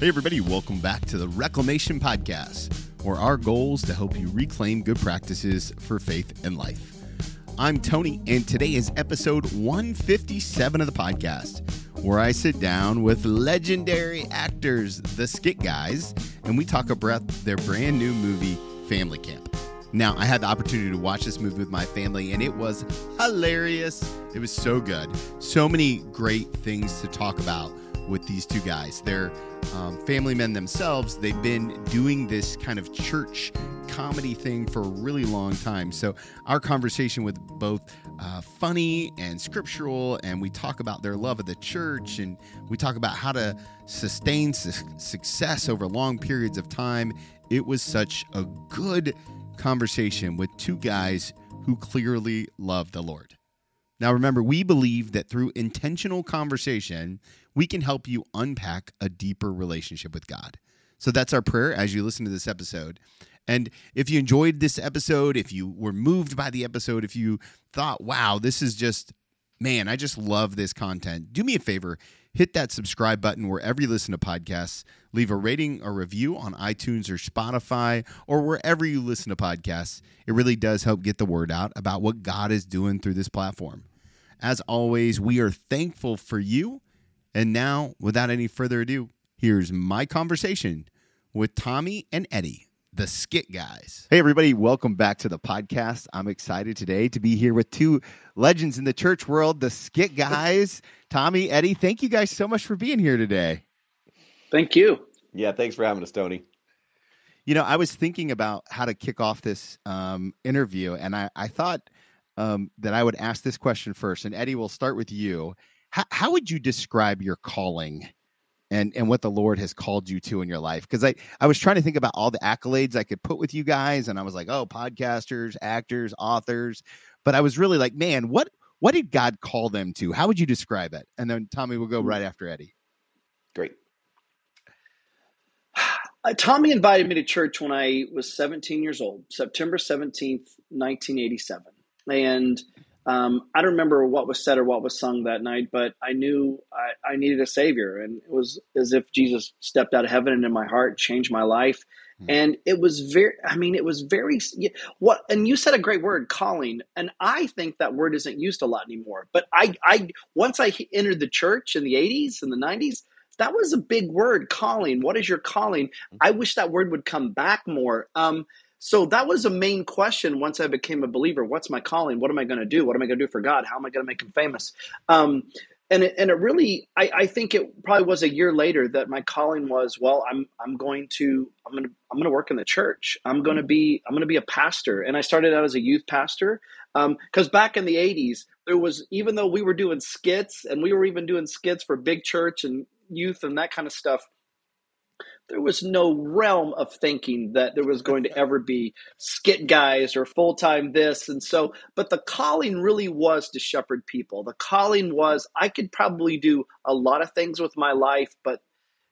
Hey, everybody, welcome back to the Reclamation Podcast, where our goal is to help you reclaim good practices for faith and life. I'm Tony, and today is episode 157 of the podcast, where I sit down with legendary actors, the Skit Guys, and we talk about their brand new movie, Family Camp. Now, I had the opportunity to watch this movie with my family, and it was hilarious. It was so good. So many great things to talk about with these two guys. They're um, family men themselves. They've been doing this kind of church comedy thing for a really long time. So, our conversation with both uh, funny and scriptural, and we talk about their love of the church, and we talk about how to sustain su- success over long periods of time. It was such a good conversation with two guys who clearly love the Lord. Now, remember, we believe that through intentional conversation, we can help you unpack a deeper relationship with God. So that's our prayer as you listen to this episode. And if you enjoyed this episode, if you were moved by the episode, if you thought, wow, this is just, man, I just love this content, do me a favor, hit that subscribe button wherever you listen to podcasts. Leave a rating or review on iTunes or Spotify or wherever you listen to podcasts. It really does help get the word out about what God is doing through this platform. As always, we are thankful for you. And now, without any further ado, here's my conversation with Tommy and Eddie, the Skit Guys. Hey, everybody, welcome back to the podcast. I'm excited today to be here with two legends in the church world, the Skit Guys. Tommy, Eddie, thank you guys so much for being here today. Thank you. Yeah, thanks for having us, Tony. You know, I was thinking about how to kick off this um, interview, and I, I thought um, that I would ask this question first. And Eddie, we'll start with you. How, how would you describe your calling and, and what the Lord has called you to in your life? Because I, I was trying to think about all the accolades I could put with you guys, and I was like, oh, podcasters, actors, authors. But I was really like, man, what what did God call them to? How would you describe it? And then Tommy will go right after Eddie. Great. Uh, Tommy invited me to church when I was 17 years old, September 17th, 1987. And um, I don't remember what was said or what was sung that night, but I knew I, I, needed a savior. And it was as if Jesus stepped out of heaven into my heart, changed my life. Mm-hmm. And it was very, I mean, it was very, what, and you said a great word, calling. And I think that word isn't used a lot anymore. But I, I, once I entered the church in the 80s and the 90s, that was a big word, calling. What is your calling? Mm-hmm. I wish that word would come back more. Um, so that was a main question once I became a believer. What's my calling? What am I going to do? What am I going to do for God? How am I going to make him famous? Um, and it, and it really, I, I think it probably was a year later that my calling was, well, I'm, I'm going to, I'm going to, I'm to work in the church. I'm going to be, I'm to be a pastor. And I started out as a youth pastor. Um, cause back in the eighties, there was, even though we were doing skits and we were even doing skits for big church and youth and that kind of stuff, there was no realm of thinking that there was going to ever be skit guys or full time this. And so, but the calling really was to shepherd people. The calling was, I could probably do a lot of things with my life, but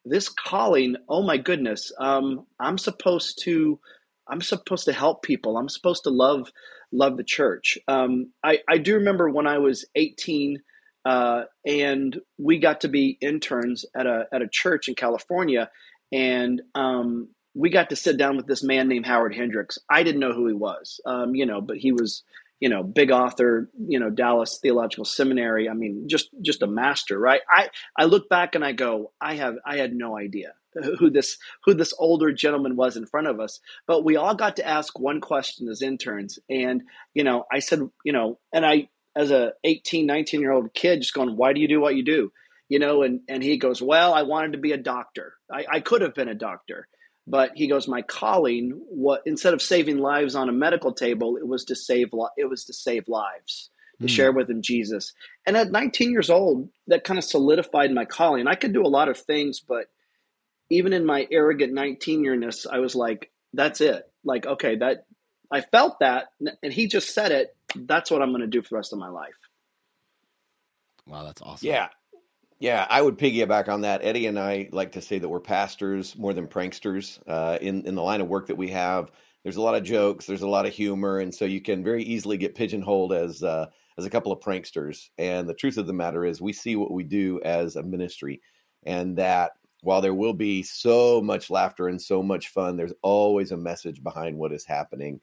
this calling, oh my goodness, um, I'm supposed to. I'm supposed to help people. I'm supposed to love love the church. Um, I, I do remember when I was 18, uh, and we got to be interns at a at a church in California, and um, we got to sit down with this man named Howard Hendricks. I didn't know who he was, um, you know, but he was, you know, big author, you know, Dallas Theological Seminary. I mean, just just a master, right? I I look back and I go, I have I had no idea who this who this older gentleman was in front of us but we all got to ask one question as interns and you know i said you know and i as a 18 19 year old kid just going why do you do what you do you know, and, and he goes, well, I wanted to be a doctor. I, I could have been a doctor, but he goes, my calling, what instead of saving lives on a medical table, it was to save, it was to save lives, to mm. share with him Jesus. And at 19 years old, that kind of solidified my calling. I could do a lot of things, but even in my arrogant 19 yearness, I was like, that's it. Like, okay, that I felt that, and he just said it. That's what I'm going to do for the rest of my life. Wow, that's awesome. Yeah, yeah, I would piggyback on that. Eddie and I like to say that we're pastors more than pranksters. Uh, in in the line of work that we have, there's a lot of jokes, there's a lot of humor, and so you can very easily get pigeonholed as uh, as a couple of pranksters. And the truth of the matter is, we see what we do as a ministry, and that while there will be so much laughter and so much fun, there's always a message behind what is happening.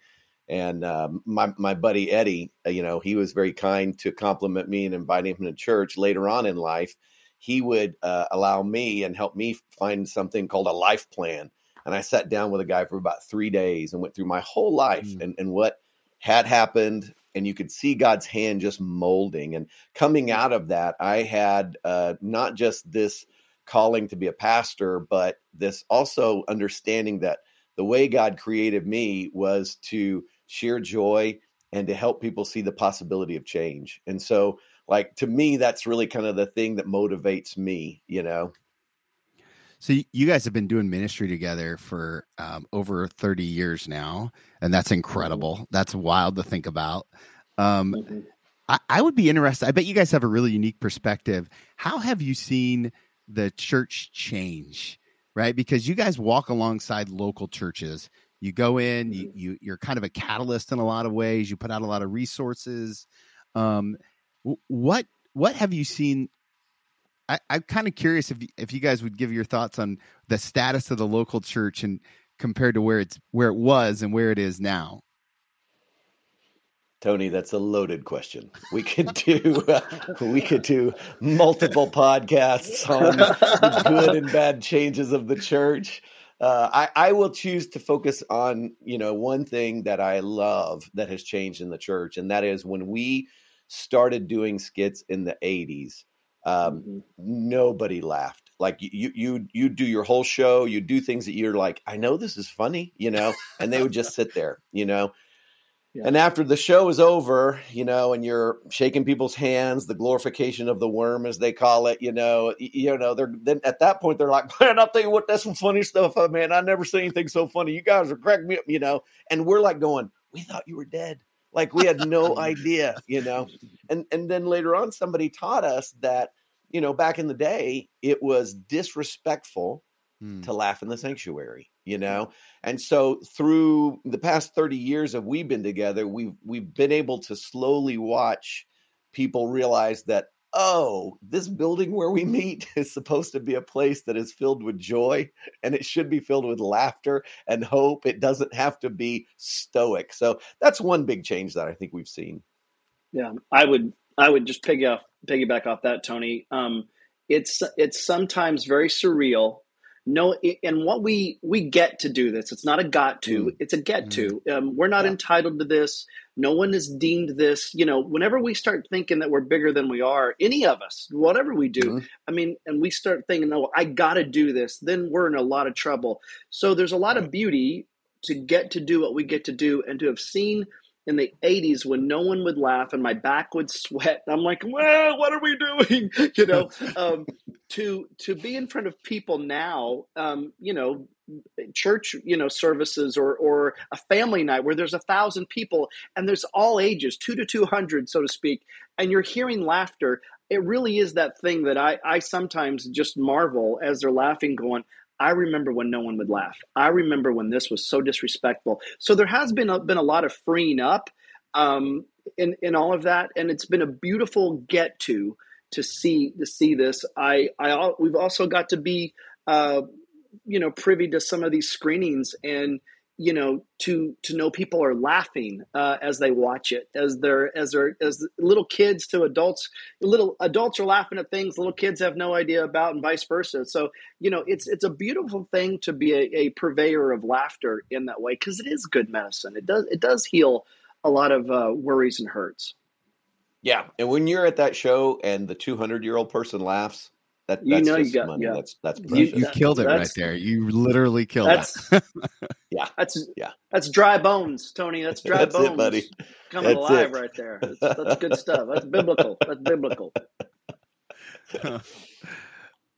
And uh, my my buddy Eddie, uh, you know, he was very kind to compliment me and invite him to church later on in life. He would uh, allow me and help me find something called a life plan. And I sat down with a guy for about three days and went through my whole life mm. and, and what had happened. And you could see God's hand just molding. And coming out of that, I had uh, not just this calling to be a pastor, but this also understanding that the way God created me was to share joy and to help people see the possibility of change. And so, like, to me, that's really kind of the thing that motivates me, you know? So you guys have been doing ministry together for um, over 30 years now, and that's incredible. That's wild to think about. Um, mm-hmm. I, I, would be interested. I bet you guys have a really unique perspective. How have you seen the church change? Right, because you guys walk alongside local churches you go in you, mm-hmm. you you're kind of a catalyst in a lot of ways you put out a lot of resources um, what what have you seen I, am kind of curious if if you guys would give your thoughts on the status of the local church and compared to where it's where it was and where it is now. Tony, that's a loaded question. We could do uh, we could do multiple podcasts on the good and bad changes of the church. Uh, I, I will choose to focus on you know one thing that I love that has changed in the church, and that is when we started doing skits in the '80s. Um, mm-hmm. Nobody laughed. Like you, you, you do your whole show. You do things that you're like, I know this is funny, you know, and they would just sit there, you know. Yeah. And after the show is over, you know, and you're shaking people's hands, the glorification of the worm, as they call it, you know, you know, they're then at that point they're like, man, I'll tell you what, that's some funny stuff, man. I never seen anything so funny. You guys are cracking me up, you know. And we're like going, we thought you were dead, like we had no idea, you know. And and then later on, somebody taught us that, you know, back in the day, it was disrespectful hmm. to laugh in the sanctuary you know and so through the past 30 years that we've been together we've we've been able to slowly watch people realize that oh this building where we meet is supposed to be a place that is filled with joy and it should be filled with laughter and hope. It doesn't have to be stoic. So that's one big change that i think we've seen. Yeah i would i would just piggy piggyback off that tony. Um, it's it's sometimes very surreal no and what we we get to do this it's not a got to mm. it's a get mm. to um, we're not yeah. entitled to this no one is deemed this you know whenever we start thinking that we're bigger than we are any of us whatever we do mm. i mean and we start thinking no i gotta do this then we're in a lot of trouble so there's a lot right. of beauty to get to do what we get to do and to have seen in the 80s when no one would laugh and my back would sweat. I'm like well what are we doing? You know um, to to be in front of people now um, you know church you know services or or a family night where there's a thousand people and there's all ages two to 200 so to speak and you're hearing laughter it really is that thing that i i sometimes just marvel as they're laughing going I remember when no one would laugh. I remember when this was so disrespectful. So there has been a, been a lot of freeing up um, in in all of that, and it's been a beautiful get to to see to see this. I I we've also got to be uh, you know privy to some of these screenings and you know to to know people are laughing uh, as they watch it as they're as they're as little kids to adults little adults are laughing at things little kids have no idea about and vice versa. So you know it's it's a beautiful thing to be a, a purveyor of laughter in that way because it is good medicine. It does it does heal a lot of uh, worries and hurts. Yeah and when you're at that show and the 200 year old person laughs that, you know, you got money. Yeah. That's that's You, you killed it right there. You literally killed it. yeah, that's yeah. That's dry bones, Tony. That's dry that's bones, it, buddy. Coming that's alive it. right there. That's, that's, good stuff. That's biblical. That's biblical.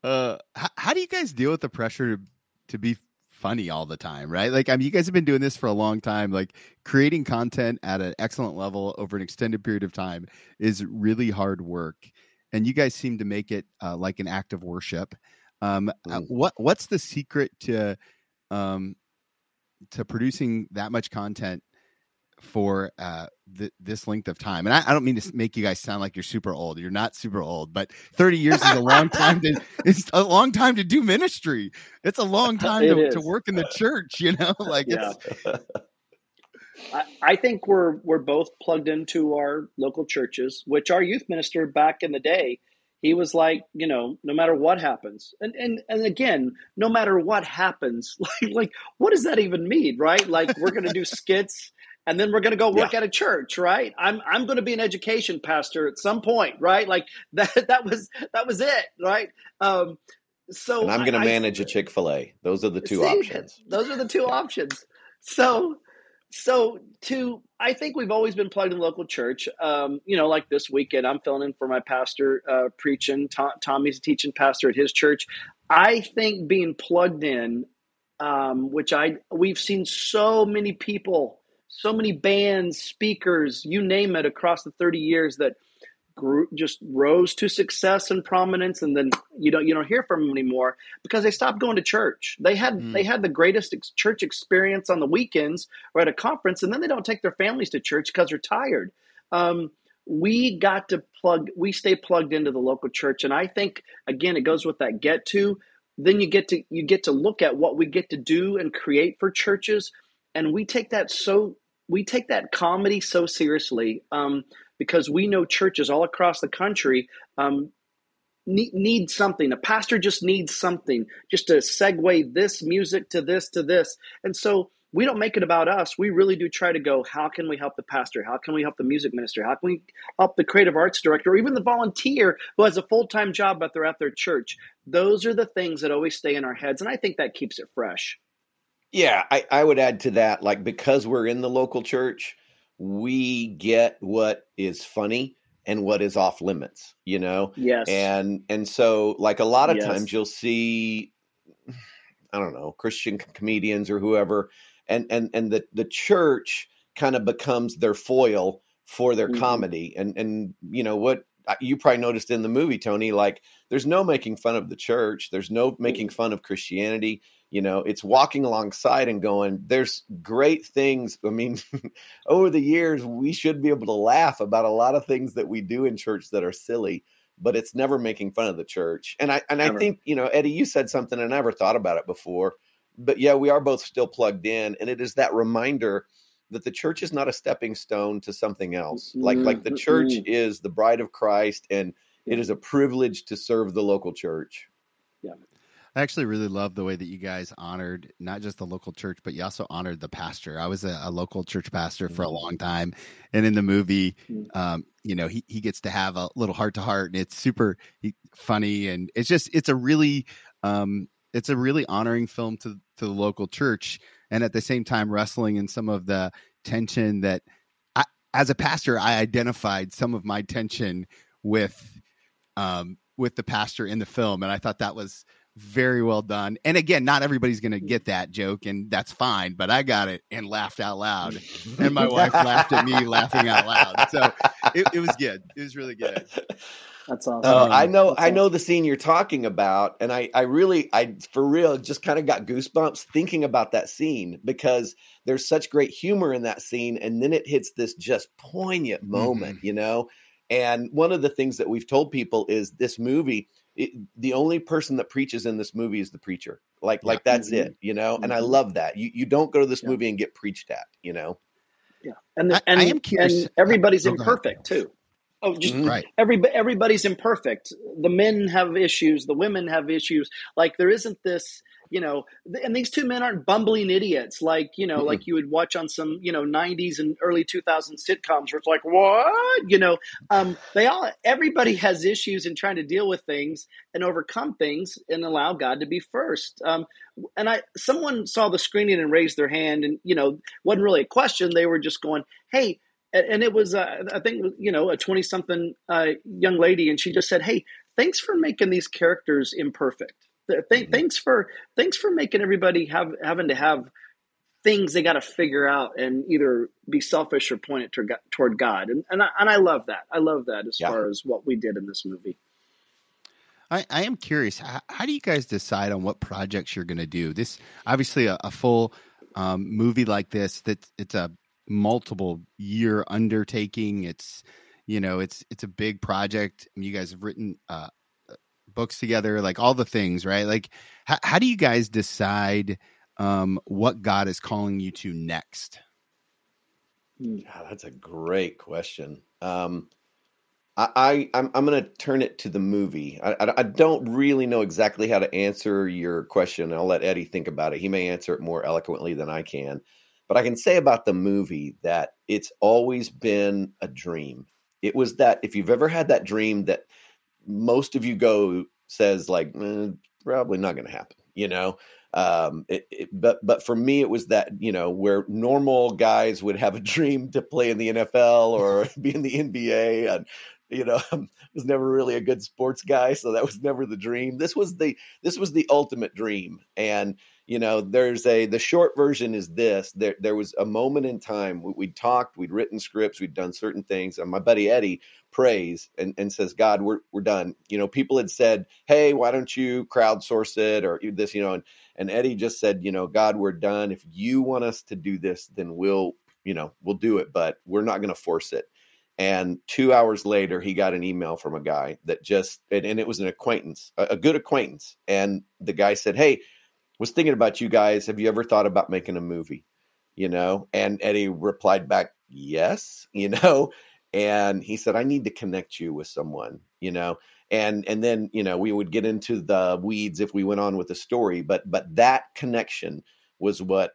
uh, how, how do you guys deal with the pressure to to be funny all the time, right? Like, I mean, you guys have been doing this for a long time. Like, creating content at an excellent level over an extended period of time is really hard work and you guys seem to make it uh, like an act of worship. Um, uh, mm. what what's the secret to um, to producing that much content for uh, th- this length of time, and I, I, don't mean to make you guys sound like you're super old. You're not super old, but 30 years is a long time to it's a long time to do ministry. It's a long time to, to, work in the church. You know, like yeah. it's. I, I think we're we're both plugged into our local churches, which our youth minister back in the day, he was like, you know, no matter what happens, and and and again, no matter what happens, like like what does that even mean, right? Like we're going to do skits and then we're going to go work yeah. at a church right? I'm i'm going to be an education pastor at some point right? Like that that was that was it right? Um so and i'm going to manage I, a chick-fil-a. Those are the two see, options. those are the two options. So so to i think we've always been plugged in local church. Um, you know like this weekend i'm filling in for my pastor uh, preaching. Tom, tommy's a teaching pastor at his church. I think being plugged in um, which i we've seen so many people so many bands, speakers, you name it, across the 30 years that grew, just rose to success and prominence, and then you don't you don't hear from them anymore because they stopped going to church. They had mm. they had the greatest ex- church experience on the weekends or at a conference, and then they don't take their families to church because they're tired. Um, we got to plug we stay plugged into the local church and i think again it goes with that get to then you get to you get to look at what we get to do and create for churches and we take that so we take that comedy so seriously um, because we know churches all across the country um, need, need something. A pastor just needs something just to segue this music to this to this, and so we don't make it about us. We really do try to go, how can we help the pastor? How can we help the music minister? How can we help the creative arts director or even the volunteer who has a full time job but they're at their church? Those are the things that always stay in our heads. And I think that keeps it fresh. Yeah, I, I would add to that, like because we're in the local church, we get what is funny and what is off limits, you know? Yes. And and so like a lot of yes. times you'll see I don't know, Christian comedians or whoever and and and the the church kind of becomes their foil for their mm-hmm. comedy. And and you know what you probably noticed in the movie Tony like there's no making fun of the church, there's no mm. making fun of Christianity. You know it's walking alongside and going there's great things. I mean over the years we should be able to laugh about a lot of things that we do in church that are silly but it's never making fun of the church. And i and never. i think you know eddie you said something i never thought about it before but yeah we are both still plugged in and it is that reminder that the church is not a stepping stone to something else like like the church is the bride of christ and it is a privilege to serve the local church yeah I actually really love the way that you guys honored not just the local church, but you also honored the pastor. I was a, a local church pastor for a mm-hmm. long time, and in the movie, mm. um, you know, he he gets to have a little heart to heart, and it's super funny, and it's just it's a really um, it's a really honoring film to to the local church, and at the same time wrestling in some of the tension that, I, as a pastor, I identified some of my tension with um, with the pastor in the film, and I thought that was very well done. And again, not everybody's going to get that joke, and that's fine. But I got it and laughed out loud, and my wife laughed at me laughing out loud. So it, it, was good. It was really good. That's awesome. Uh, I know. That's I know the scene you're talking about, and I, I really, I for real, just kind of got goosebumps thinking about that scene because there's such great humor in that scene, and then it hits this just poignant moment, mm-hmm. you know. And one of the things that we've told people is this movie it, the only person that preaches in this movie is the preacher. Like yeah. like that's mm-hmm. it, you know. And I mm-hmm. love that. You you don't go to this yeah. movie and get preached at, you know. Yeah, and the, I, and, I am curious. and everybody's oh, imperfect too. Oh, just mm-hmm. right. Every everybody's imperfect. The men have issues. The women have issues. Like there isn't this you know and these two men aren't bumbling idiots like you know mm-hmm. like you would watch on some you know 90s and early 2000s sitcoms where it's like what you know um, they all everybody has issues in trying to deal with things and overcome things and allow god to be first um, and i someone saw the screening and raised their hand and you know wasn't really a question they were just going hey and it was uh, i think you know a 20 something uh, young lady and she just said hey thanks for making these characters imperfect Th- mm-hmm. Thanks for thanks for making everybody have having to have things they got to figure out and either be selfish or point it toward, toward God. And and I, and I love that. I love that as yeah. far as what we did in this movie. I, I am curious. How, how, do you guys decide on what projects you're going to do? This obviously a, a full um, movie like this. That it's a multiple year undertaking. It's you know it's it's a big project. You guys have written uh, books together, like all the things, right? Like how, how do you guys decide um, what God is calling you to next? Yeah, that's a great question. Um, I, I am I'm going to turn it to the movie. I, I, I don't really know exactly how to answer your question. I'll let Eddie think about it. He may answer it more eloquently than I can. But I can say about the movie that it's always been a dream. It was that if you've ever had that dream that most of you go says like eh, probably not going to happen, you know. Um, it, it, but but for me, it was that you know where normal guys would have a dream to play in the NFL or be in the NBA, and you know I was never really a good sports guy, so that was never the dream. This was the this was the ultimate dream, and you know there's a the short version is this there there was a moment in time we, would talked we'd written scripts we'd done certain things and my buddy eddie prays and, and says god we're, we're done. You know people had said hey why don't you crowdsource it or this you know and, and eddie just said you know god we're done. If you want us to do this then we'll you know we'll do it but we're not going to force it. And two hours later he got an email from a guy that just and, and it was an acquaintance a, a good acquaintance. And the guy said hey was thinking about you guys. Have you ever thought about making a movie? You know, and Eddie replied back, yes, you know, and he said, I need to connect you with someone, you know, and and then you know we would get into the weeds if we went on with the story, but but that connection was what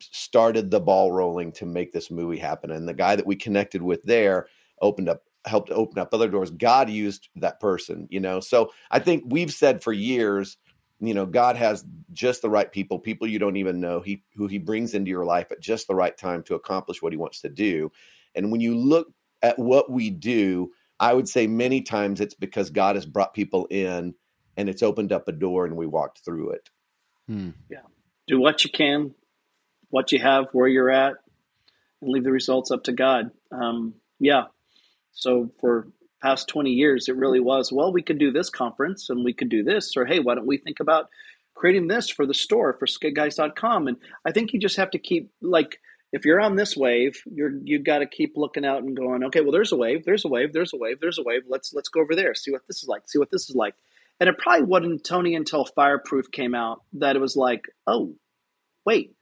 started the ball rolling to make this movie happen. And the guy that we connected with there opened up helped open up other doors. God used that person, you know. So I think we've said for years you know god has just the right people people you don't even know he who he brings into your life at just the right time to accomplish what he wants to do. And when you look at what we do i would say many times it's because god has brought people in and it's opened up a door and we walked through it. Hmm. yeah. Do what you can what you have where you're at and leave the results up to god. Um, yeah. So for past 20 years, it really was, well, we could do this conference and we could do this, or hey, why don't we think about creating this for the store for skitguys.com? And I think you just have to keep like if you're on this wave, you're you've got to keep looking out and going, okay, well, there's a wave, there's a wave, there's a wave, there's a wave. Let's let's go over there, see what this is like, see what this is like. And it probably wasn't Tony until Fireproof came out that it was like, oh, wait,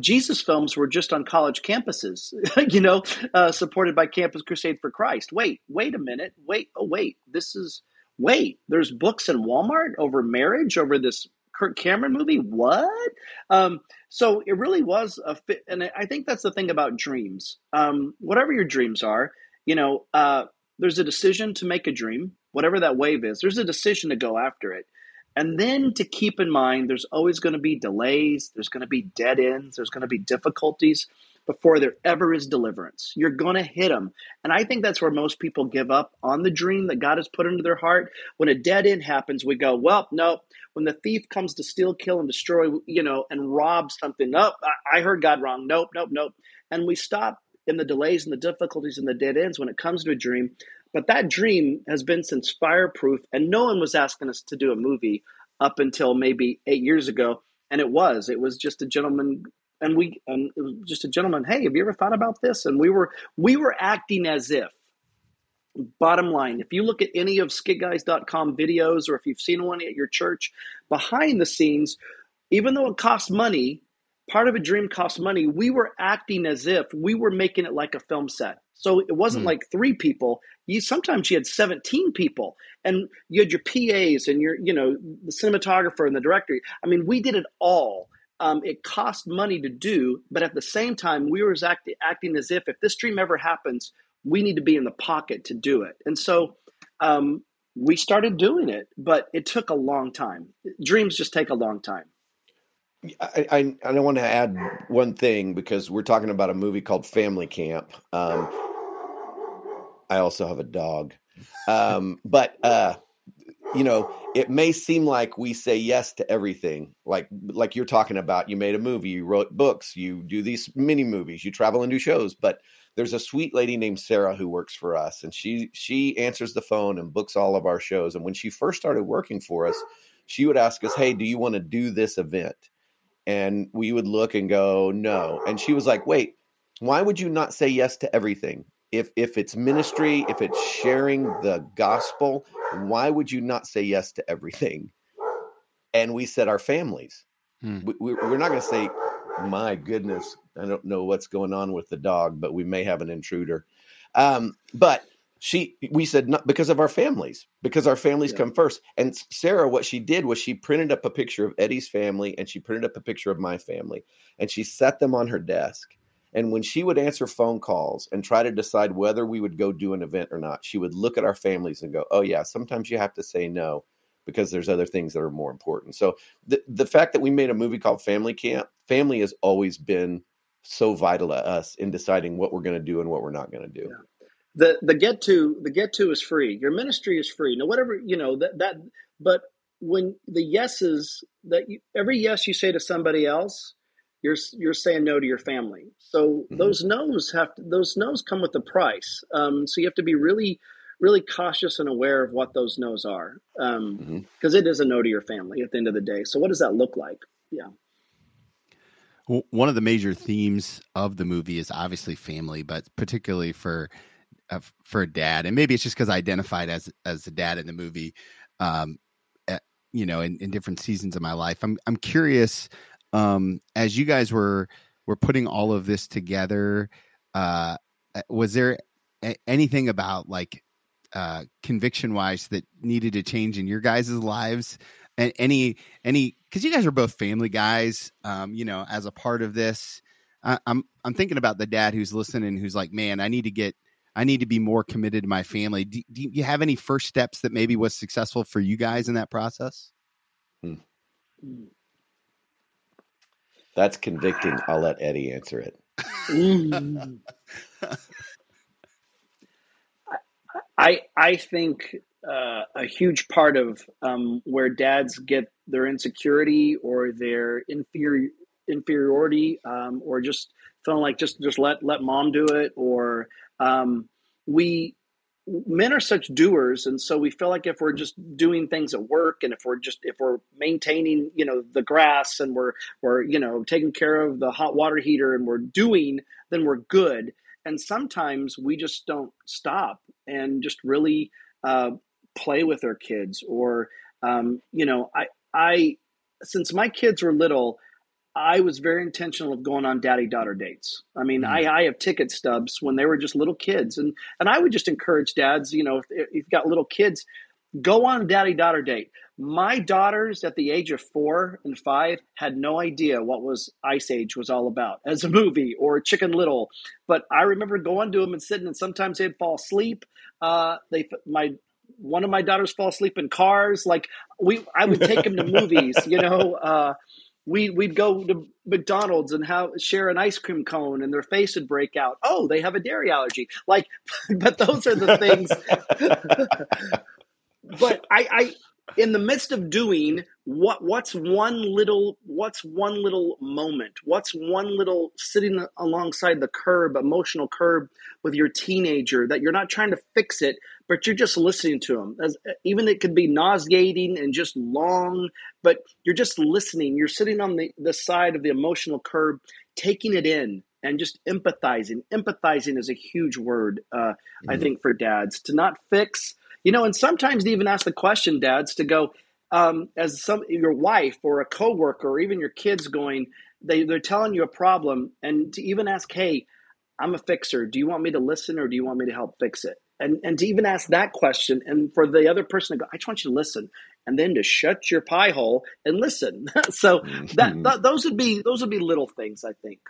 Jesus films were just on college campuses, you know, uh, supported by Campus Crusade for Christ. Wait, wait a minute. Wait, oh, wait. This is, wait, there's books in Walmart over marriage, over this Kirk Cameron movie? What? Um, so it really was a fit. And I think that's the thing about dreams. Um, whatever your dreams are, you know, uh, there's a decision to make a dream, whatever that wave is, there's a decision to go after it. And then to keep in mind, there's always going to be delays, there's going to be dead ends, there's going to be difficulties before there ever is deliverance. You're going to hit them. And I think that's where most people give up on the dream that God has put into their heart. When a dead end happens, we go, well, no. When the thief comes to steal, kill, and destroy, you know, and rob something, oh, nope, I heard God wrong. Nope, nope, nope. And we stop in the delays and the difficulties and the dead ends when it comes to a dream but that dream has been since Fireproof, and no one was asking us to do a movie up until maybe eight years ago. And it was. It was just a gentleman, and we, and it was just a gentleman. Hey, have you ever thought about this? And we were, we were acting as if. Bottom line, if you look at any of skitguys.com videos, or if you've seen one at your church, behind the scenes, even though it costs money, part of a dream costs money. We were acting as if we were making it like a film set. So it wasn't mm. like three people. You sometimes you had 17 people and you had your PAs and your, you know, the cinematographer and the director. I mean, we did it all. Um, it cost money to do, but at the same time, we were act- acting as if if this dream ever happens, we need to be in the pocket to do it. And so um, we started doing it, but it took a long time. Dreams just take a long time. I, I, I want to add one thing because we're talking about a movie called Family Camp. Um, I also have a dog, um, but uh, you know, it may seem like we say yes to everything. Like like you're talking about, you made a movie, you wrote books, you do these mini movies, you travel and do shows. But there's a sweet lady named Sarah who works for us, and she she answers the phone and books all of our shows. And when she first started working for us, she would ask us, "Hey, do you want to do this event?" and we would look and go no and she was like wait Why would you not say yes to everything? If if it's ministry, if it's sharing the gospel, why would you not say yes to everything? And we said our families. Hmm. We, we're not going to say, my goodness, I don't know what's going on with the dog, but we may have an intruder. Um, but she we said not because of our families because our families yeah. come first and sarah what she did was she printed up a picture of eddie's family and she printed up a picture of my family and she set them on her desk and when she would answer phone calls and try to decide whether we would go do an event or not she would look at our families and go oh yeah sometimes you have to say no because there's other things that are more important so the, the fact that we made a movie called family camp family has always been so vital to us in deciding what we're going to do and what we're not going to do yeah the the get to the get to is free. Your ministry is free. Now, whatever you know that that. But when the yeses that you, every yes you say to somebody else, you're you're saying no to your family. So mm-hmm. those no's have to, those no's come with a price. Um, so you have to be really really cautious and aware of what those no's are because um, mm-hmm. it is a no to your family at the end of the day. So what does that look like? Yeah. one of the major themes of the movie is obviously family, but particularly for uh, for a dad, and maybe it's just because I identified as as a dad in the movie, um, you know, in, in different seasons of my life. I'm I'm curious, um, as you guys were were putting all of this together, uh, was there a- anything about like uh, conviction wise that needed to change in your guys' lives? And any any because you guys are both family guys, um, you know, as a part of this. I, I'm I'm thinking about the dad who's listening, who's like, man, I need to get I need to be more committed to my family. Do, do you have any first steps that maybe was successful for you guys in that process? Hmm. That's convicting. I'll let Eddie answer it. I I think uh, a huge part of um, where dads get their insecurity or their inferior inferiority um, or just feeling like just just let let mom do it or um, we men are such doers and so we feel like if we're just doing things at work and if we're just if we're maintaining you know the grass and we're we're you know taking care of the hot water heater and we're doing then we're good. And sometimes we just don't stop and just really uh, play with our kids or um, you know i i since my kids were little I was very intentional of going on daddy daughter dates. I mean, mm. I, I have ticket stubs when they were just little kids, and and I would just encourage dads, you know, if, if you've got little kids, go on a daddy daughter date. My daughters at the age of four and five had no idea what was Ice Age was all about as a movie or Chicken Little, but I remember going to them and sitting, and sometimes they'd fall asleep. Uh, they my one of my daughters fall asleep in cars. Like we, I would take them to movies, you know. Uh, we we'd go to McDonald's and have share an ice cream cone and their face would break out. Oh, they have a dairy allergy. Like, but those are the things. but I, I, in the midst of doing what, what's one little, what's one little moment? What's one little sitting alongside the curb, emotional curb with your teenager that you're not trying to fix it, but you're just listening to them. As, even it could be nauseating and just long, but you're just listening. You're sitting on the, the side of the emotional curb, taking it in and just empathizing. Empathizing is a huge word, uh, mm-hmm. I think, for dads to not fix, you know, and sometimes to even ask the question, dads, to go, um, as some your wife or a coworker or even your kids going, they, they're telling you a problem, and to even ask, hey, I'm a fixer. Do you want me to listen or do you want me to help fix it? And and to even ask that question and for the other person to go i just want you to listen and then to shut your pie hole and listen so mm-hmm. that, that, those would be those would be little things i think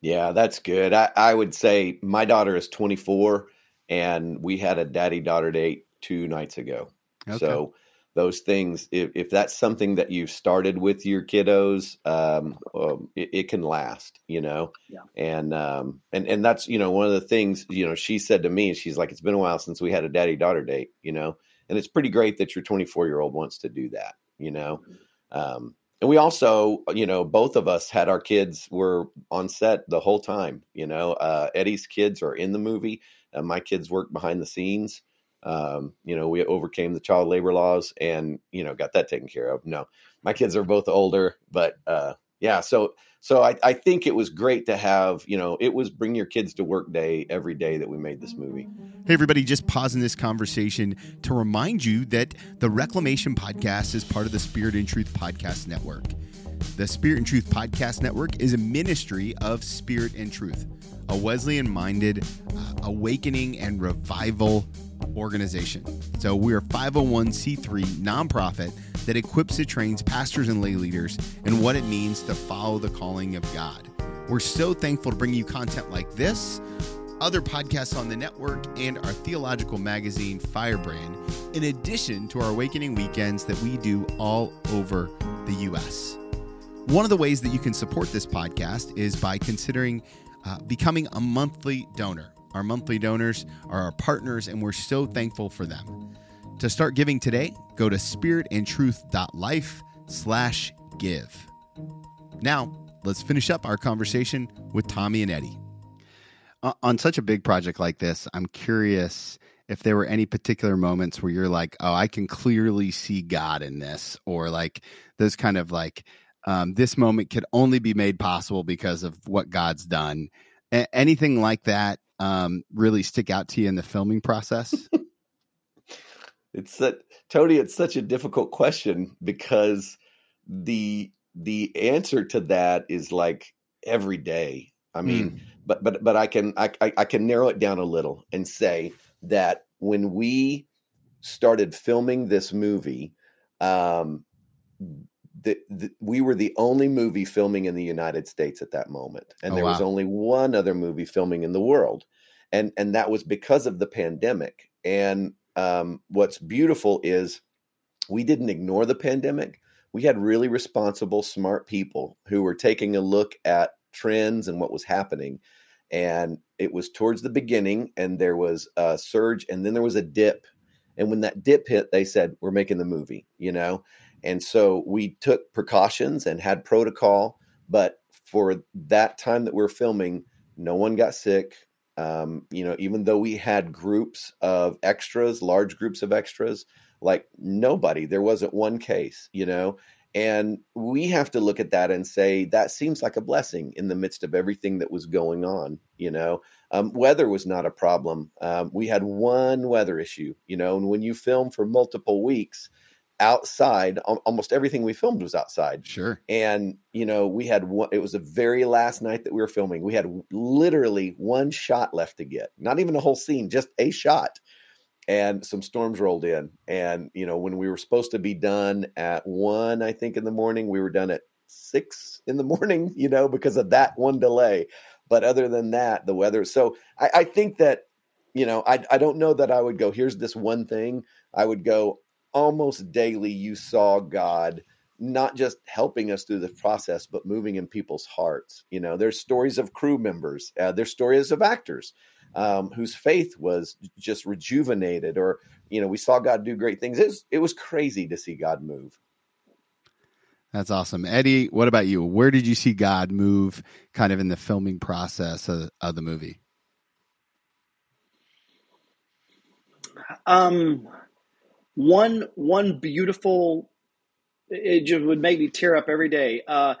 yeah that's good i, I would say my daughter is 24 and we had a daddy daughter date two nights ago okay. so those things if, if that's something that you've started with your kiddos um, um, it, it, can last you know? Yeah. and um, and and that's you know one of the things you know she said to me she's like it's been a while since we had a daddy daughter date you know? And it's pretty great that your 24 year old wants to do that you know? Mm-hmm. um, and we also you know both of us had our kids were on set the whole time you know? Uh, eddie's kids are in the movie uh, my kids work behind the scenes um, you know, we overcame the child labor laws and, you know, got that taken care of. No, my kids are both older, but, uh, yeah. So so I, I think it was great to have you know it was bring your kids to work day every day that we made this movie. Hey everybody, just pausing this conversation to remind you that the Reclamation Podcast is part of the Spirit and Truth Podcast Network. The Spirit and Truth Podcast Network is a ministry of Spirit and Truth, a Wesleyan minded uh, awakening and revival organization. So we're a 501c3 nonprofit that equips and trains pastors and lay leaders in what it means to follow the calling of God. We're so thankful to bring you content like this, other podcasts on the network, and our theological magazine, Firebrand, in addition to our Awakening Weekends that we do all over the U.S. One of the ways that you can support this podcast is by considering uh, becoming a monthly donor. Our monthly donors are our partners, and we're so thankful for them. To start giving today, go to spiritandtruth.life slash give. Now, let's finish up our conversation with Tommy and Eddie. On such a big project like this, I'm curious if there were any particular moments where you're like, oh, I can clearly see God in this, or like those kind of like, um, this moment could only be made possible because of what God's done. A- anything like that um, really stick out to you in the filming process? it's that Tony. It's such a difficult question because the the answer to that is like every day. I mean, mm. but but but I can I, I can narrow it down a little and say that when we started filming this movie, um, the, the, we were the only movie filming in the United States at that moment, and oh, there wow. was only one other movie filming in the world, and and that was because of the pandemic. And um, what's beautiful is we didn't ignore the pandemic. We had really responsible, smart people who were taking a look at trends and what was happening. And it was towards the beginning, and there was a surge, and then there was a dip. And when that dip hit, they said, "We're making the movie," you know and so we took precautions and had protocol. But for that time that we are filming, no one got sick. Um, you know, even though we had groups of extras, large groups of extras, like nobody, there wasn't one case, you know. And we have to look at that and say that seems like a blessing in the midst of everything that was going on. You know, um, weather was not a problem. Um, we had one weather issue, you know, and when you film for multiple weeks, outside. Almost everything we filmed was outside. Sure. And you know, we had one. It was the very last night that we were filming. We had literally one shot left to get. Not even a whole scene, just a shot. And some storms rolled in. And you know, when we were supposed to be done at one, I think in the morning, we were done at six in the morning. You know, because of that one delay. But other than that, the weather. So I, I think that you know, I I don't know that I would go. Here's this one thing. I would go almost daily you saw God not just helping us through the process, but moving in people's hearts. You know, there's stories of crew members, uh, there's stories of actors um, whose faith was just rejuvenated, or you know, we saw God do great things. It was, it was crazy to see God move. That's awesome, Eddie. What about you? Where did you see God move, kind of in the filming process of, of the movie? Um, one one beautiful it just would make me tear up every day. Uh,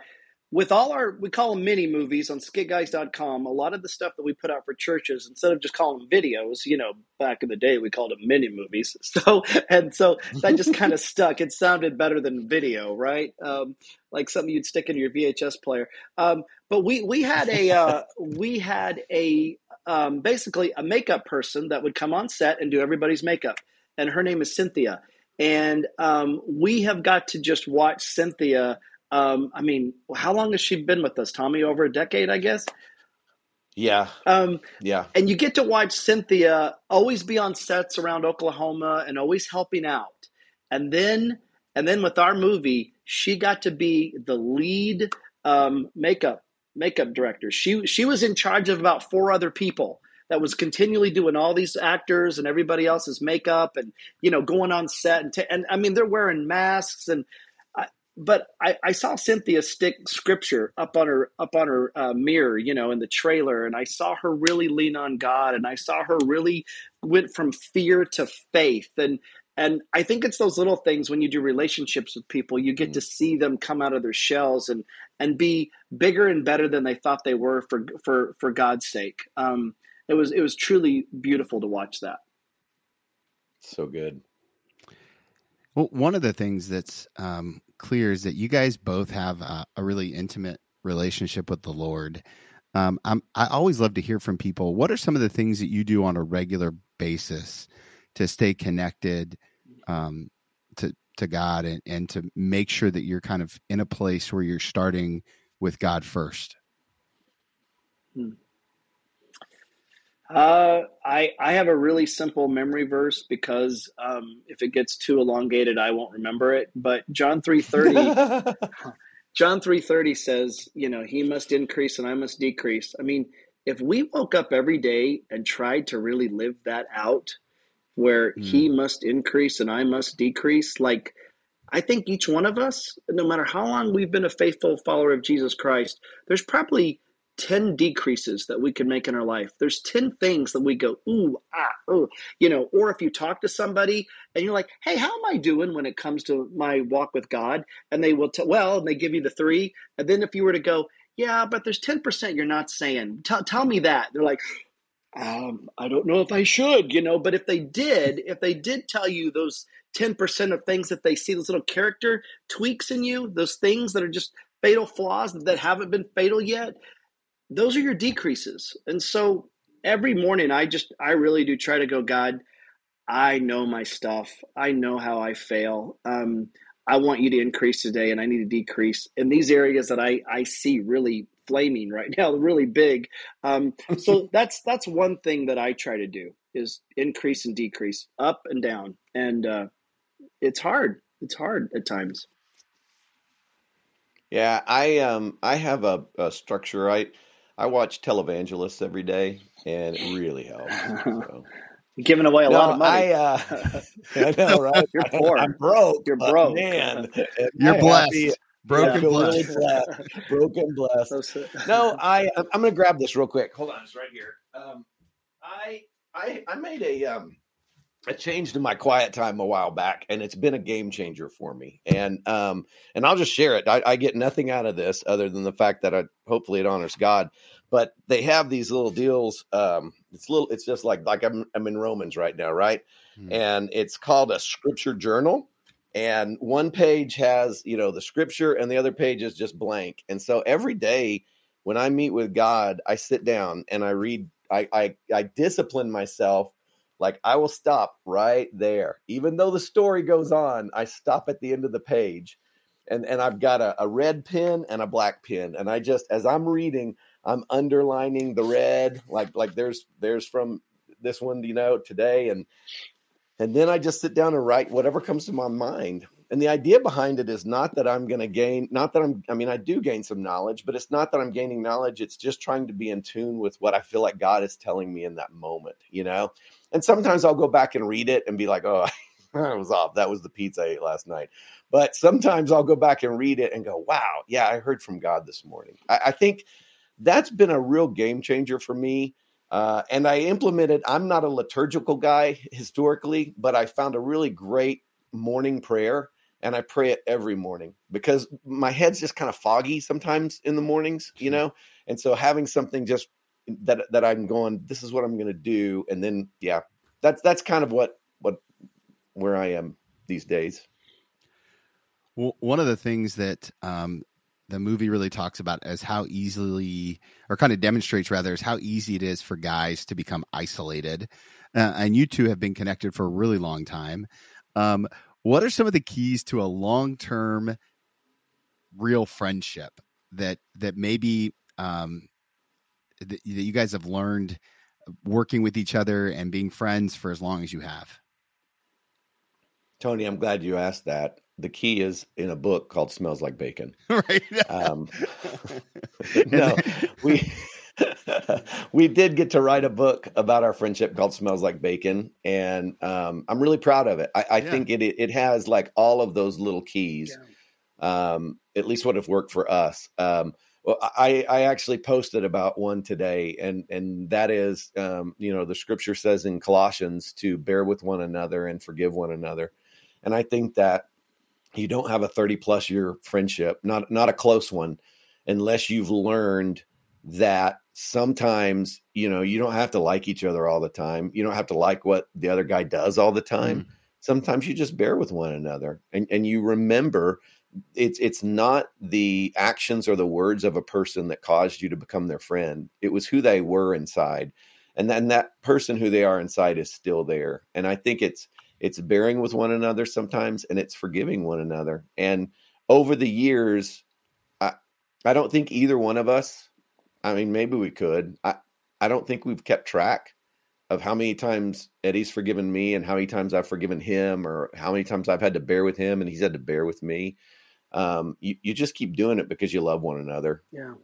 with all our we call them mini movies on skitguys.com a lot of the stuff that we put out for churches instead of just calling them videos you know back in the day we called them mini movies. So and so that just kind of stuck. It sounded better than video right? Um, like something you'd stick in your vhs player. Um, but we we had a uh, we had a um, basically a makeup person that would come on set and do everybody's makeup and her name is Cynthia. And um, we have got to just watch Cynthia. Um, I mean, how long has she been with us, Tommy? Over a decade, I guess. Yeah. Um, yeah. And you get to watch Cynthia always be on sets around Oklahoma and always helping out. And then, and then with our movie, she got to be the lead um, makeup makeup director. She she was in charge of about four other people that was continually doing all these actors and everybody else's makeup and you know going on set and, t- and I mean they're wearing masks and I, but I, I, saw Cynthia stick scripture up on her up on her uh, mirror, you know, in the trailer, and I saw her really lean on God, and I saw her really went from fear to faith, and and I think it's those little things when you do relationships with people, you get mm. to see them come out of their shells and and be bigger and better than they thought they were for for for God's sake. Um, it was it was truly beautiful to watch that. So good. Well, one of the things that's um, clear is that you guys both have a, a really intimate relationship with the Lord. Um, I'm, I always love to hear from people. What are some of the things that you do on a regular basis to stay connected um, to to God and, and to make sure that you're kind of in a place where you're starting with God first? Hmm. Uh, I I have a really simple memory verse because um, if it gets too elongated, I won't remember it. But John three thirty, John three thirty says, you know, he must increase and I must decrease. I mean, if we woke up every day and tried to really live that out, where mm. he must increase and I must decrease, like I think each one of us, no matter how long we've been a faithful follower of Jesus Christ, there's probably 10 decreases that we can make in our life. There's 10 things that we go, ooh, ah, oh, you know, or if you talk to somebody and you're like, hey, how am I doing when it comes to my walk with God? And they will tell, well, and they give you the three. And then if you were to go, yeah, but there's 10% you're not saying, tell, tell me that. They're like, um, I don't know if I should, you know, but if they did, if they did tell you those 10% of things that they see, those little character tweaks in you, those things that are just fatal flaws that haven't been fatal yet, those are your decreases. And so every morning I just I really do try to go, God, I know my stuff. I know how I fail. Um, I want you to increase today and I need to decrease in these areas that I, I see really flaming right now, really big. Um, so that's that's one thing that I try to do is increase and decrease, up and down. And uh, it's hard. It's hard at times. Yeah, I um I have a, a structure. I I watch televangelists every day, and it really helps. So. Giving away a no, lot of money. I, uh, I know, right? You're poor. I'm broke. You're broke, man. You're blessed. Happy, broken, yeah. blessed. blessed. broken blessed. No, I I'm gonna grab this real quick. Hold on, it's right here. Um, I I I made a um I changed in my quiet time a while back, and it's been a game changer for me. And um, and I'll just share it. I, I, get nothing out of this other than the fact that I hopefully it honors God. But they have these little deals. Um, it's little. It's just like like I'm I'm in Romans right now, right? Hmm. And it's called a scripture journal. And one page has you know the scripture, and the other page is just blank. And so every day when I meet with God, I sit down and I read. I I, I discipline myself like I will stop right there. Even though the story goes on, I stop at the end of the page. And and I've got a, a red pen and a black pen. And I just as I'm reading, I'm underlining the red, like like there's there's from this one, you know, today. And and then I just sit down and write whatever comes to my mind. And the idea behind it is not that I'm going to gain, not that I'm, I mean, I do gain some knowledge, but it's not that I'm gaining knowledge. It's just trying to be in tune with what I feel like God is telling me in that moment, you know? And sometimes I'll go back and read it and be like, oh, I was off. That was the pizza I ate last night. But sometimes I'll go back and read it and go, wow, yeah, I heard from God this morning. I, I think that's been a real game changer for me. Uh, and I implemented, I'm not a liturgical guy historically, but I found a really great morning prayer and I pray it every morning because my head's just kind of foggy sometimes in the mornings, you know? And so having something just that that I'm going, this is what I'm going to do, and then yeah, that's that's kind of what what where I am these days. Well, one of the things that um, the movie really talks about is how easily, or kind of demonstrates rather, is how easy it is for guys to become isolated. Uh, and you two have been connected for a really long time. Um, what are some of the keys to a long term, real friendship that that maybe um, that you guys have learned working with each other and being friends for as long as you have? Tony, I'm glad you asked that. The key is in a book called "Smells Like Bacon." right. Um, no, we we did get to write a book about our friendship called "Smells Like Bacon," and um, I'm really proud of it. I, I yeah. think it it has like all of those little keys. Yeah. Um, at least what have worked for us. Um, Well, I, I actually posted about one today, and and that is, um, you know, the scripture says in Colossians to bear with one another and forgive one another, and I think that you don't have a thirty plus year friendship, not not a close one, unless you've learned that sometimes you know you don't have to like each other all the time you don't have to like what the other guy does all the time mm. sometimes you just bear with one another and and you remember it's it's not the actions or the words of a person that caused you to become their friend. It was who they were inside. And then that person who they are inside is still there. And i think it's it's bearing with one another sometimes and it's forgiving one another. And over the years i i don't think either one of us i mean maybe we could. I i don't think we've kept track of how many times Eddie's forgiven me and how many times I've forgiven him or how many times I've had to bear with him and he's had to bear with me um, you, you just keep doing it because you love one another. Yeah.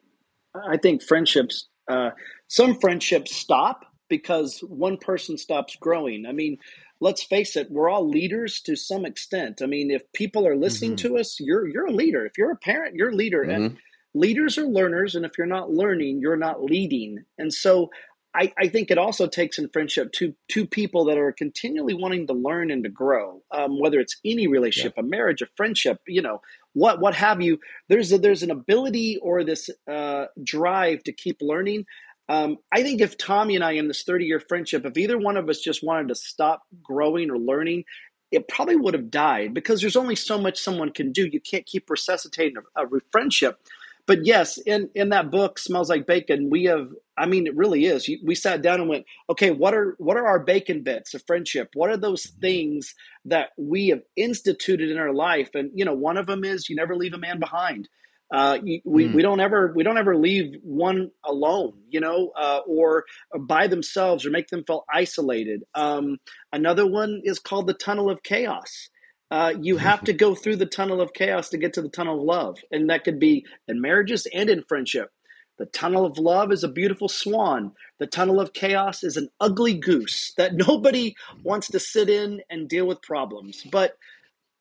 I think friendships, uh, some friendships stop because one person stops growing. I mean, let's face it, we're all leaders to some extent. I mean, if people are listening mm-hmm. to us, you're you're a leader. If you're a parent, you're a leader. Mm-hmm. And leaders are learners, and if you're not learning, you're not leading. And so I, I, think it also takes in friendship two two people that are continually wanting to learn and to grow. Um, whether it's any relationship, yeah. a marriage, a friendship, you know, what what have you. There's a, there's an ability or this uh, drive to keep learning. Um, I think if Tommy and I in this 30 year friendship, if either one of us just wanted to stop growing or learning, it probably would have died because there's only so much someone can do. You can't keep resuscitating a, a friendship but yes, in in that book, smells like bacon. We have, I mean, it really is. We sat down and went, okay, what are what are our bacon bits of friendship? What are those things that we have instituted in our life? And you know, one of them is you never leave a man behind. Uh, we, mm. we don't ever we don't ever leave one alone, you know, uh, or, or, by themselves or make them feel isolated. Um, another one is called the tunnel of chaos. Uh, you have to go through the tunnel of chaos to get to the tunnel of love. And that could be in marriages and in friendship. The tunnel of love is a beautiful swan. The tunnel of chaos is an ugly goose that nobody wants to sit in and deal with problems. But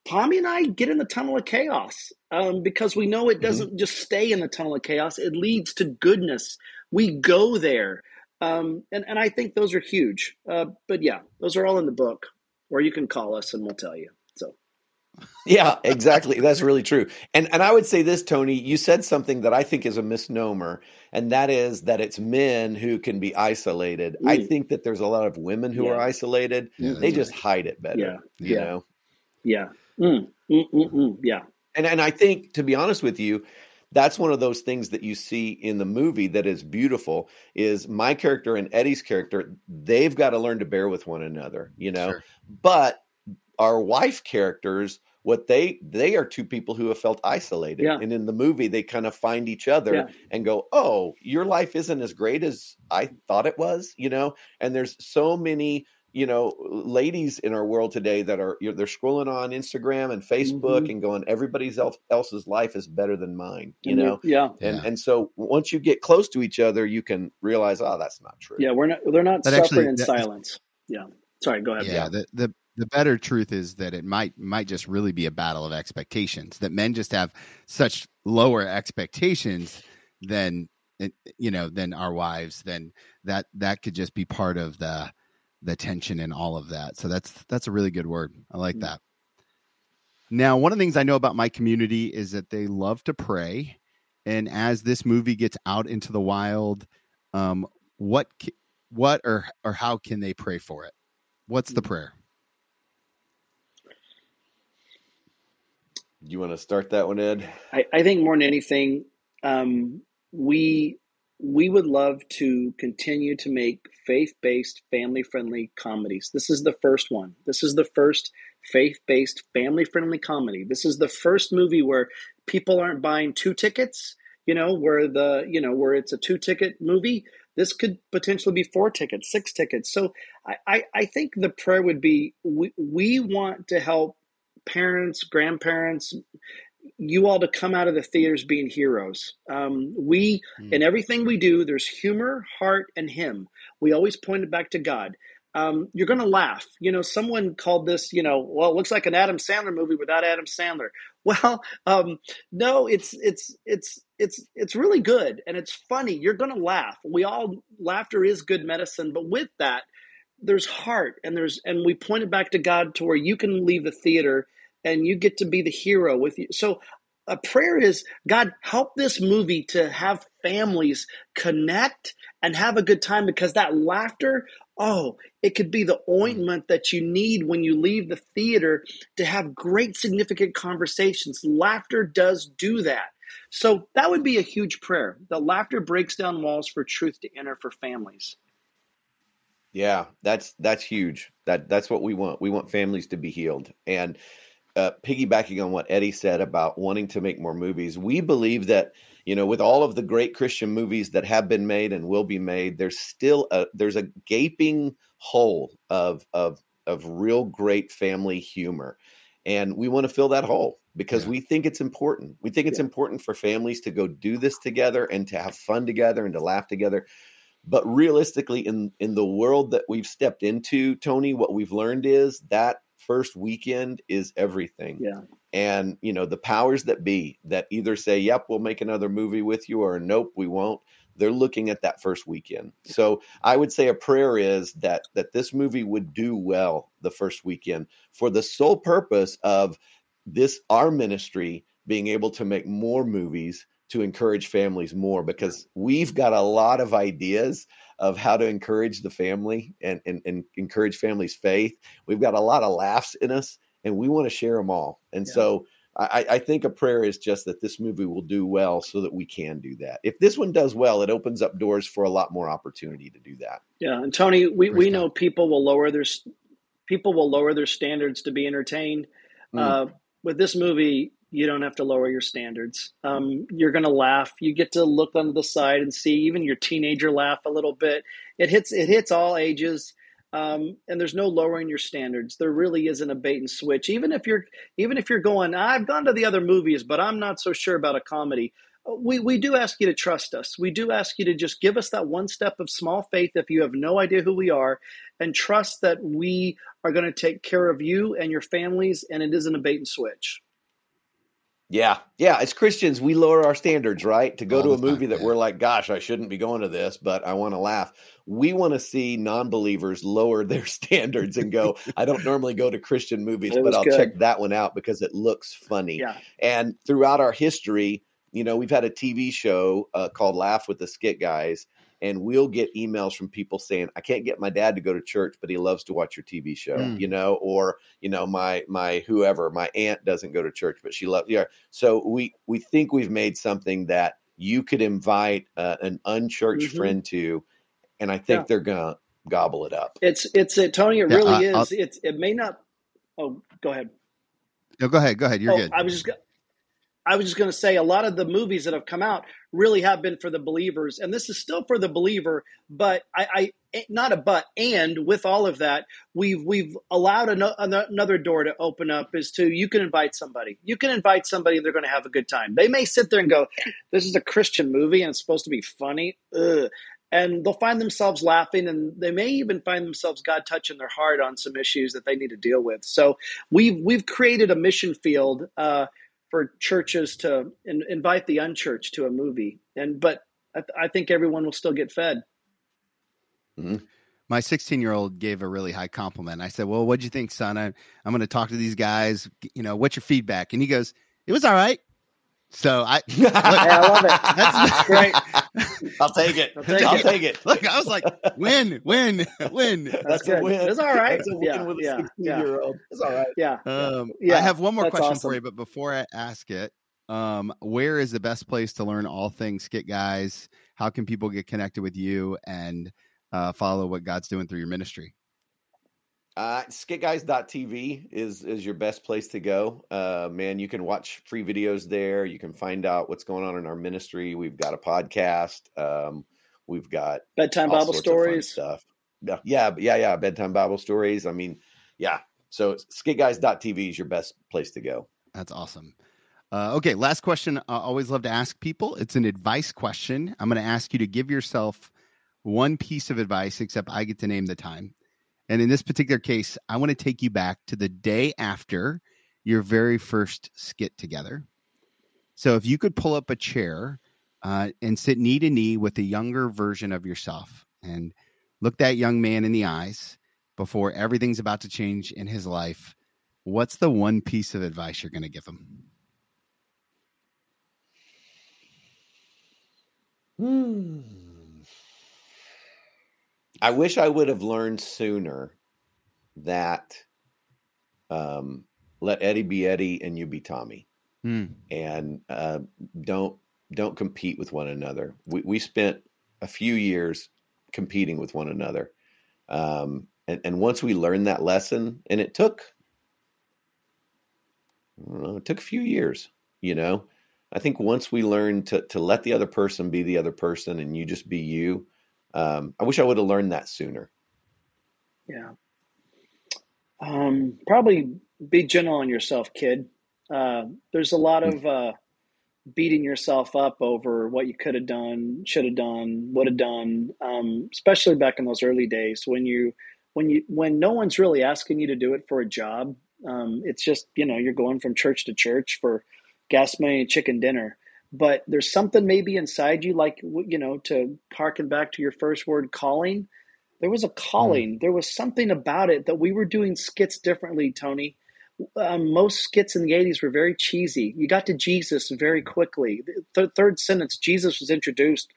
Tommy and I get in the tunnel of chaos um, because we know it mm-hmm. doesn't mm-hmm. just stay in the tunnel of chaos, it leads to goodness. We go there. Um, and, and I think those are huge. Uh, but yeah, those are all in the book, or you can call us and we'll tell you. Yeah, exactly. That's really true. And and I would say this, Tony, you said something that I think is a misnomer, and that is that it's men who can be isolated. Mm. I think that there's a lot of women who yeah. are isolated. Yeah, they just right. hide it better. Yeah. You yeah. know? Yeah. Mm. Mm, mm, mm. yeah. And and I think to be honest with you, that's one of those things that you see in the movie that is beautiful is my character and Eddie's character, they've got to learn to bear with one another, you know. Sure. But our wife characters what they they are two people who have felt isolated yeah. and in the movie they kind of find each other yeah. and go oh your life isn't as great as i thought it was you know and there's so many you know ladies in our world today that are you know, they're scrolling on instagram and facebook mm-hmm. and going everybody's else, else's life is better than mine you know yeah and yeah. and so once you get close to each other you can realize oh that's not true yeah we're not they're not that suffering actually, in silence yeah sorry go ahead yeah the, the the better truth is that it might might just really be a battle of expectations that men just have such lower expectations than eh, you know than our wives then that that could just be part of the the tension and all of that. So that's that's a really good word. I like that. Now one of the things i know about my community is that they love to pray and as this movie gets out into the wild um what what or or how can they pray for it? What's the prayer you want to start that one, Ed? I, I think more than anything, um, we we would love to continue to make faith-based, family-friendly comedies. This is the first one. This is the first faith-based, family-friendly comedy. This is the first movie where people aren't buying two tickets. You know, where the you know where it's a two-ticket movie. This could potentially be four tickets, six tickets. So I, I, I think the prayer would be we, we want to help parents, grandparents, you all to come out of the theaters being heroes. Um, we, mm. in everything we do, there's humor, heart, and Him. We always point it back to God. um, you're going to laugh. You know, someone called this, you know, well, it looks like an Adam Sandler movie without Adam Sandler. Well, um, no, it's it's it's it's it's really good and it's funny. You're going to laugh. We all laughter is good medicine, but with that, there's heart and there's and we pointed back to God to where you can leave the theater and you get to be the hero with you. So a prayer is God, help this movie to have families connect and have a good time because that laughter, oh, it could be the ointment that you need when you leave the theater to have great, significant conversations. Laughter does do that. So that would be a huge prayer. The laughter breaks down walls for truth to enter for families. Yeah, that's that's huge. That that's what we want. We want families to be healed. And uh, piggybacking on what Eddie said about wanting to make more movies, we believe that you know with all of the great Christian movies that have been made and will be made, there's still a there's a gaping hole of of of real great family humor, and we want to fill that hole because yeah. we think it's important. We think it's yeah. important for families to go do this together and to have fun together and to laugh together. But realistically, in in the world that we've stepped into, Tony, what we've learned is that first weekend is everything. Yeah. And, you know, the powers that be that either say, yep, we'll make another movie with you, or nope, we won't. They're looking at that first weekend. So I would say a prayer is that that this movie would do well the first weekend for the sole purpose of this our ministry being able to make more movies to encourage families more because we've got a lot of ideas of how to encourage the family and, and, and encourage families' faith. We've got a lot of laughs in us and we want to share them all. And yeah. so I, I, think a prayer is just that this movie will do well so that we can do that. If this one does well, it opens up doors for a lot more opportunity to do that. Yeah. And Tony, we, we know people will lower their people will lower their standards to be entertained. Mm. Uh, with this movie, you don't have to lower your standards. Um, you're going to laugh. You get to look on the side and see even your teenager laugh a little bit. It hits it hits all ages, um, and there's no lowering your standards. There really isn't a bait and switch. Even if you're even if you're going, I've gone to the other movies, but I'm not so sure about a comedy. We we do ask you to trust us. We do ask you to just give us that one step of small faith if you have no idea who we are, and trust that we are going to take care of you and your families, and it isn't a bait and switch. Yeah, yeah. As Christians, we lower our standards, right? To go All to a movie time, that yeah. we're like, "Gosh, I shouldn't be going to this," but I want to laugh. We want to see non-believers lower their standards and go, "I don't normally go to Christian movies, but I'll good. check that one out because it looks funny." Yeah. And throughout our history, you know, we've had a TV show uh, called Laugh with the Skit Guys, and we'll get emails from people saying i can't get my dad to go to church but he loves to watch your tv show mm. you know or you know my my whoever my aunt doesn't go to church but she loves yeah so we we think we've made something that you could invite uh, an unchurched mm-hmm. friend to and i think yeah. they're gonna gobble it up it's it's it tony it yeah, really is it's it may not oh go ahead no go ahead go ahead you're oh, good i was just I was just going to say a lot of the movies that have come out really have been for the believers, and this is still for the believer. But I, I eh, not a but, and with all of that, we've we've allowed an, another door to open up. Is to you can invite somebody, you can invite somebody, and they're going to have a good time. They may sit there and go, "This is a Christian movie, and it's supposed to be funny." Ugh. And they'll find themselves laughing, and they may even find themselves God touching their heart on some issues that they need to deal with. So we've we've created a mission field. Uh, for churches to in, invite the unchurched to a movie. And but I, th- I think everyone will still get fed. Mm-hmm. My 16 year old gave a really high compliment. I said, "Well, what do you think, son? I, I'm going to talk to these guys. You know, what's your feedback?" And he goes, "It was all right." So I, look, I love it. That's great. I'll take it. I'll take, I'll it. take it. Look, I was like, win, win, win. That's, That's good. win. It's all right. That's a win yeah, with yeah, a 16 yeah. year old. It's all right. Yeah. Um, yeah. I have one more That's question awesome. for you, but before I ask it, um, where is the best place to learn all things Skit Guys? How can people get connected with you and uh, follow what God's doing through your ministry? Uh, skitguys.tv is is your best place to go. Uh, man, you can watch free videos there. You can find out what's going on in our ministry. We've got a podcast. Um, we've got bedtime Bible stories stuff. Yeah, yeah, yeah, yeah. Bedtime Bible stories. I mean, yeah. So skitguys.tv is your best place to go. That's awesome. Uh, okay, last question. I always love to ask people. It's an advice question. I'm going to ask you to give yourself one piece of advice, except I get to name the time And in this particular case, I want to take you back to the day after your very first skit together. So if you could pull up a chair uh, and sit knee to knee with a younger version of yourself and look that young man in the eyes before everything's about to change in his life, what's the one piece of advice you're going to give him? Hmm. I wish I would have learned sooner that um, let Eddie be Eddie and you be Tommy, Hmm. and uh, don't don't compete with one another. We we spent a few years competing with one another, um, and and once we learned that lesson, and it took know, it took a few years, you know. I think once we learned to to let the other person be the other person, and you just be you. Um, I wish I would have learned that sooner. Yeah. Um, probably be gentle on yourself, kid. Uh, there's a lot of uh, beating yourself up over what you could have done, should have done, would have done. Um, especially back in those early days when you when you when no one's really asking you to do it for a job. Um, it's just you know you're going from church to church for gas money and chicken dinner. But there's something maybe inside you, like you know, to harken back to your first word, calling there was a calling. Mm. There was something about it that we were doing skits differently, Tony. Um, most skits in the 80s were very cheesy. You got to Jesus very quickly. The third sentence, Jesus was introduced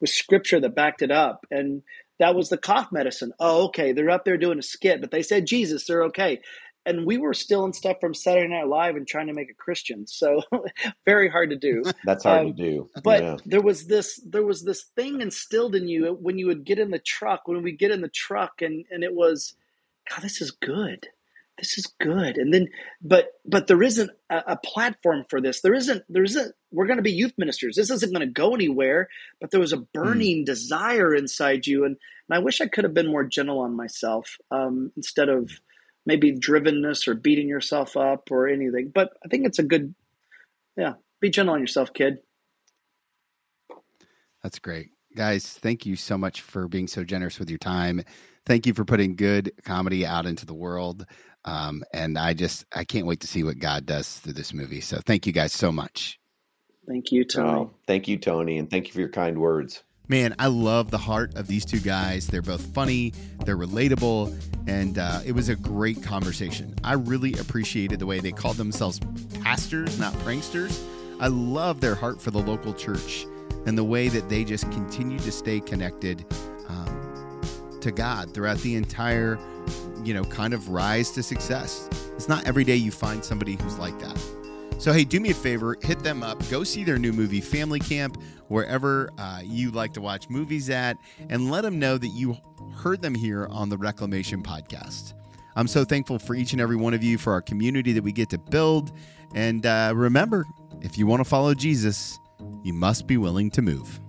with scripture that backed it up. And that was the cough medicine. Oh, okay. They're up there doing a skit, but they said Jesus, they're okay and we were stealing stuff from Saturday Night Live and trying to make it Christian. So very hard to do. That's hard um, to do. But yeah. there was this there was this thing instilled in you when you would get in the truck, when we get in the truck and and it was God, this is good. This is good. And then but but there isn't a, a platform for this. There isn't there isn't we're gonna be youth ministers. This isn't gonna go anywhere, but there was a hmm. burning mm. desire inside you and and I wish I could have been more gentle on myself um, instead of maybe drivenness or beating yourself up or anything. But I think it's a good, yeah, be gentle on yourself, kid. That's great. Guys, thank you so much for being so generous with your time. Thank you for putting good comedy out into the world. Um, and I just, I can't wait to see what God does through this movie. So thank you guys so much. Thank you, Tony. Oh, thank you, Tony. And thank you for your kind words. Man, I love the heart of these two guys. They're both funny, they're relatable, and uh, it was a great conversation. I really appreciated the way they called themselves pastors, not pranksters. I love their heart for the local church and the way that they just continue to stay connected um, to God throughout the entire, you know, kind of rise to success. It's not every day you find somebody who's like that. So, hey, do me a favor, hit them up, go see their new movie, Family Camp, wherever uh, you like to watch movies at, and let them know that you heard them here on the Reclamation Podcast. I'm so thankful for each and every one of you, for our community that we get to build. And uh, remember, if you want to follow Jesus, you must be willing to move.